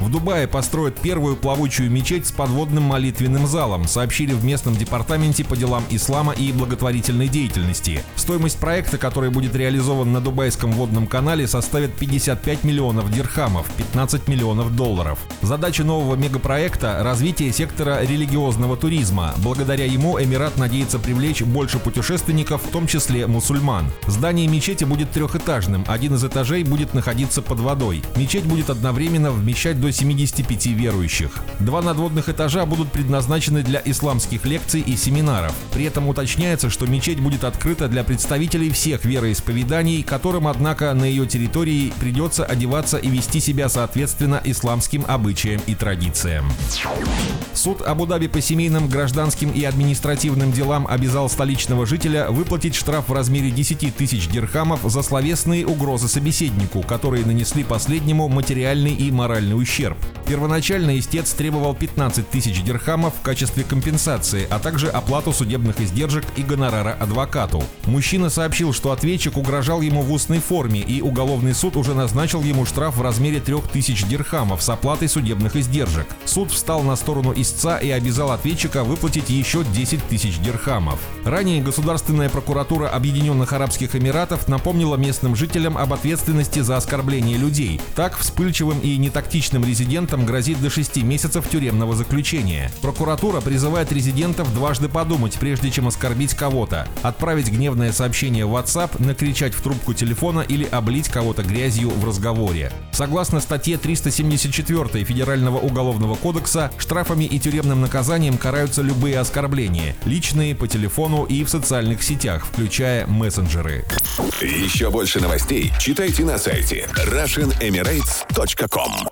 В Дубае построят первую плавучую мечеть с подводным молитвенным залом, сообщили в местном департаменте по делам ислама и благотворительной деятельности. Стоимость проекта, который будет реализован на Дубайском водном канале, составит 55 миллионов дирхамов, 15 миллионов долларов. Задача нового мегапроекта – развитие сектора религиозного туризма. Благодаря ему Эмират надеется привлечь больше путешественников, в том числе мусульман. Здание мечети будет трехэтажным, один из этажей будет находиться под водой. Мечеть будет одновременно вмещать до 75 верующих. Два надводных этажа будут предназначены для исламских лекций и семинаров. При этом уточняется, что мечеть будет открыта для представителей всех вероисповеданий, которым, однако, на ее территории придется одеваться и вести себя соответственно исламским обычаям и традициям. Суд Абу-Даби по семейным, гражданским и административным делам обязал столичного жителя выплатить штраф в размере 10 тысяч дирхамов за словесные угрозы собеседнику, которые нанесли последнему материальный и моральный ущерб. Первоначально истец требовал 15 тысяч дирхамов в качестве компенсации, а также оплату судебных издержек и гонорара адвокату. Мужчина сообщил, что ответчик угрожал ему в устной форме, и уголовный суд уже назначил ему штраф в размере 3000 дирхамов с оплатой судебных издержек. Суд встал на сторону истца и обязал ответчика выплатить еще 10 тысяч дирхамов. Ранее Государственная прокуратура Объединенных Арабских Эмиратов напомнила местным жителям об ответственности за оскорбление людей. Так, вспыльчивым и нетактичным резидентам грозит до 6 месяцев тюремного заключения. Прокуратура призывает резидентов дважды подумать, прежде чем оскорбить кого-то, отправить гневное сообщение в WhatsApp, накричать в трубку телефона или облить кого-то грязью в разговоре. Согласно статье 374 Федерального уголовного кодекса, штрафами и тюремным наказанием караются любые оскорбления, личные, по телефону и в социальных сетях, включая мессенджеры. Еще больше новостей читайте на сайте RussianEmirates.com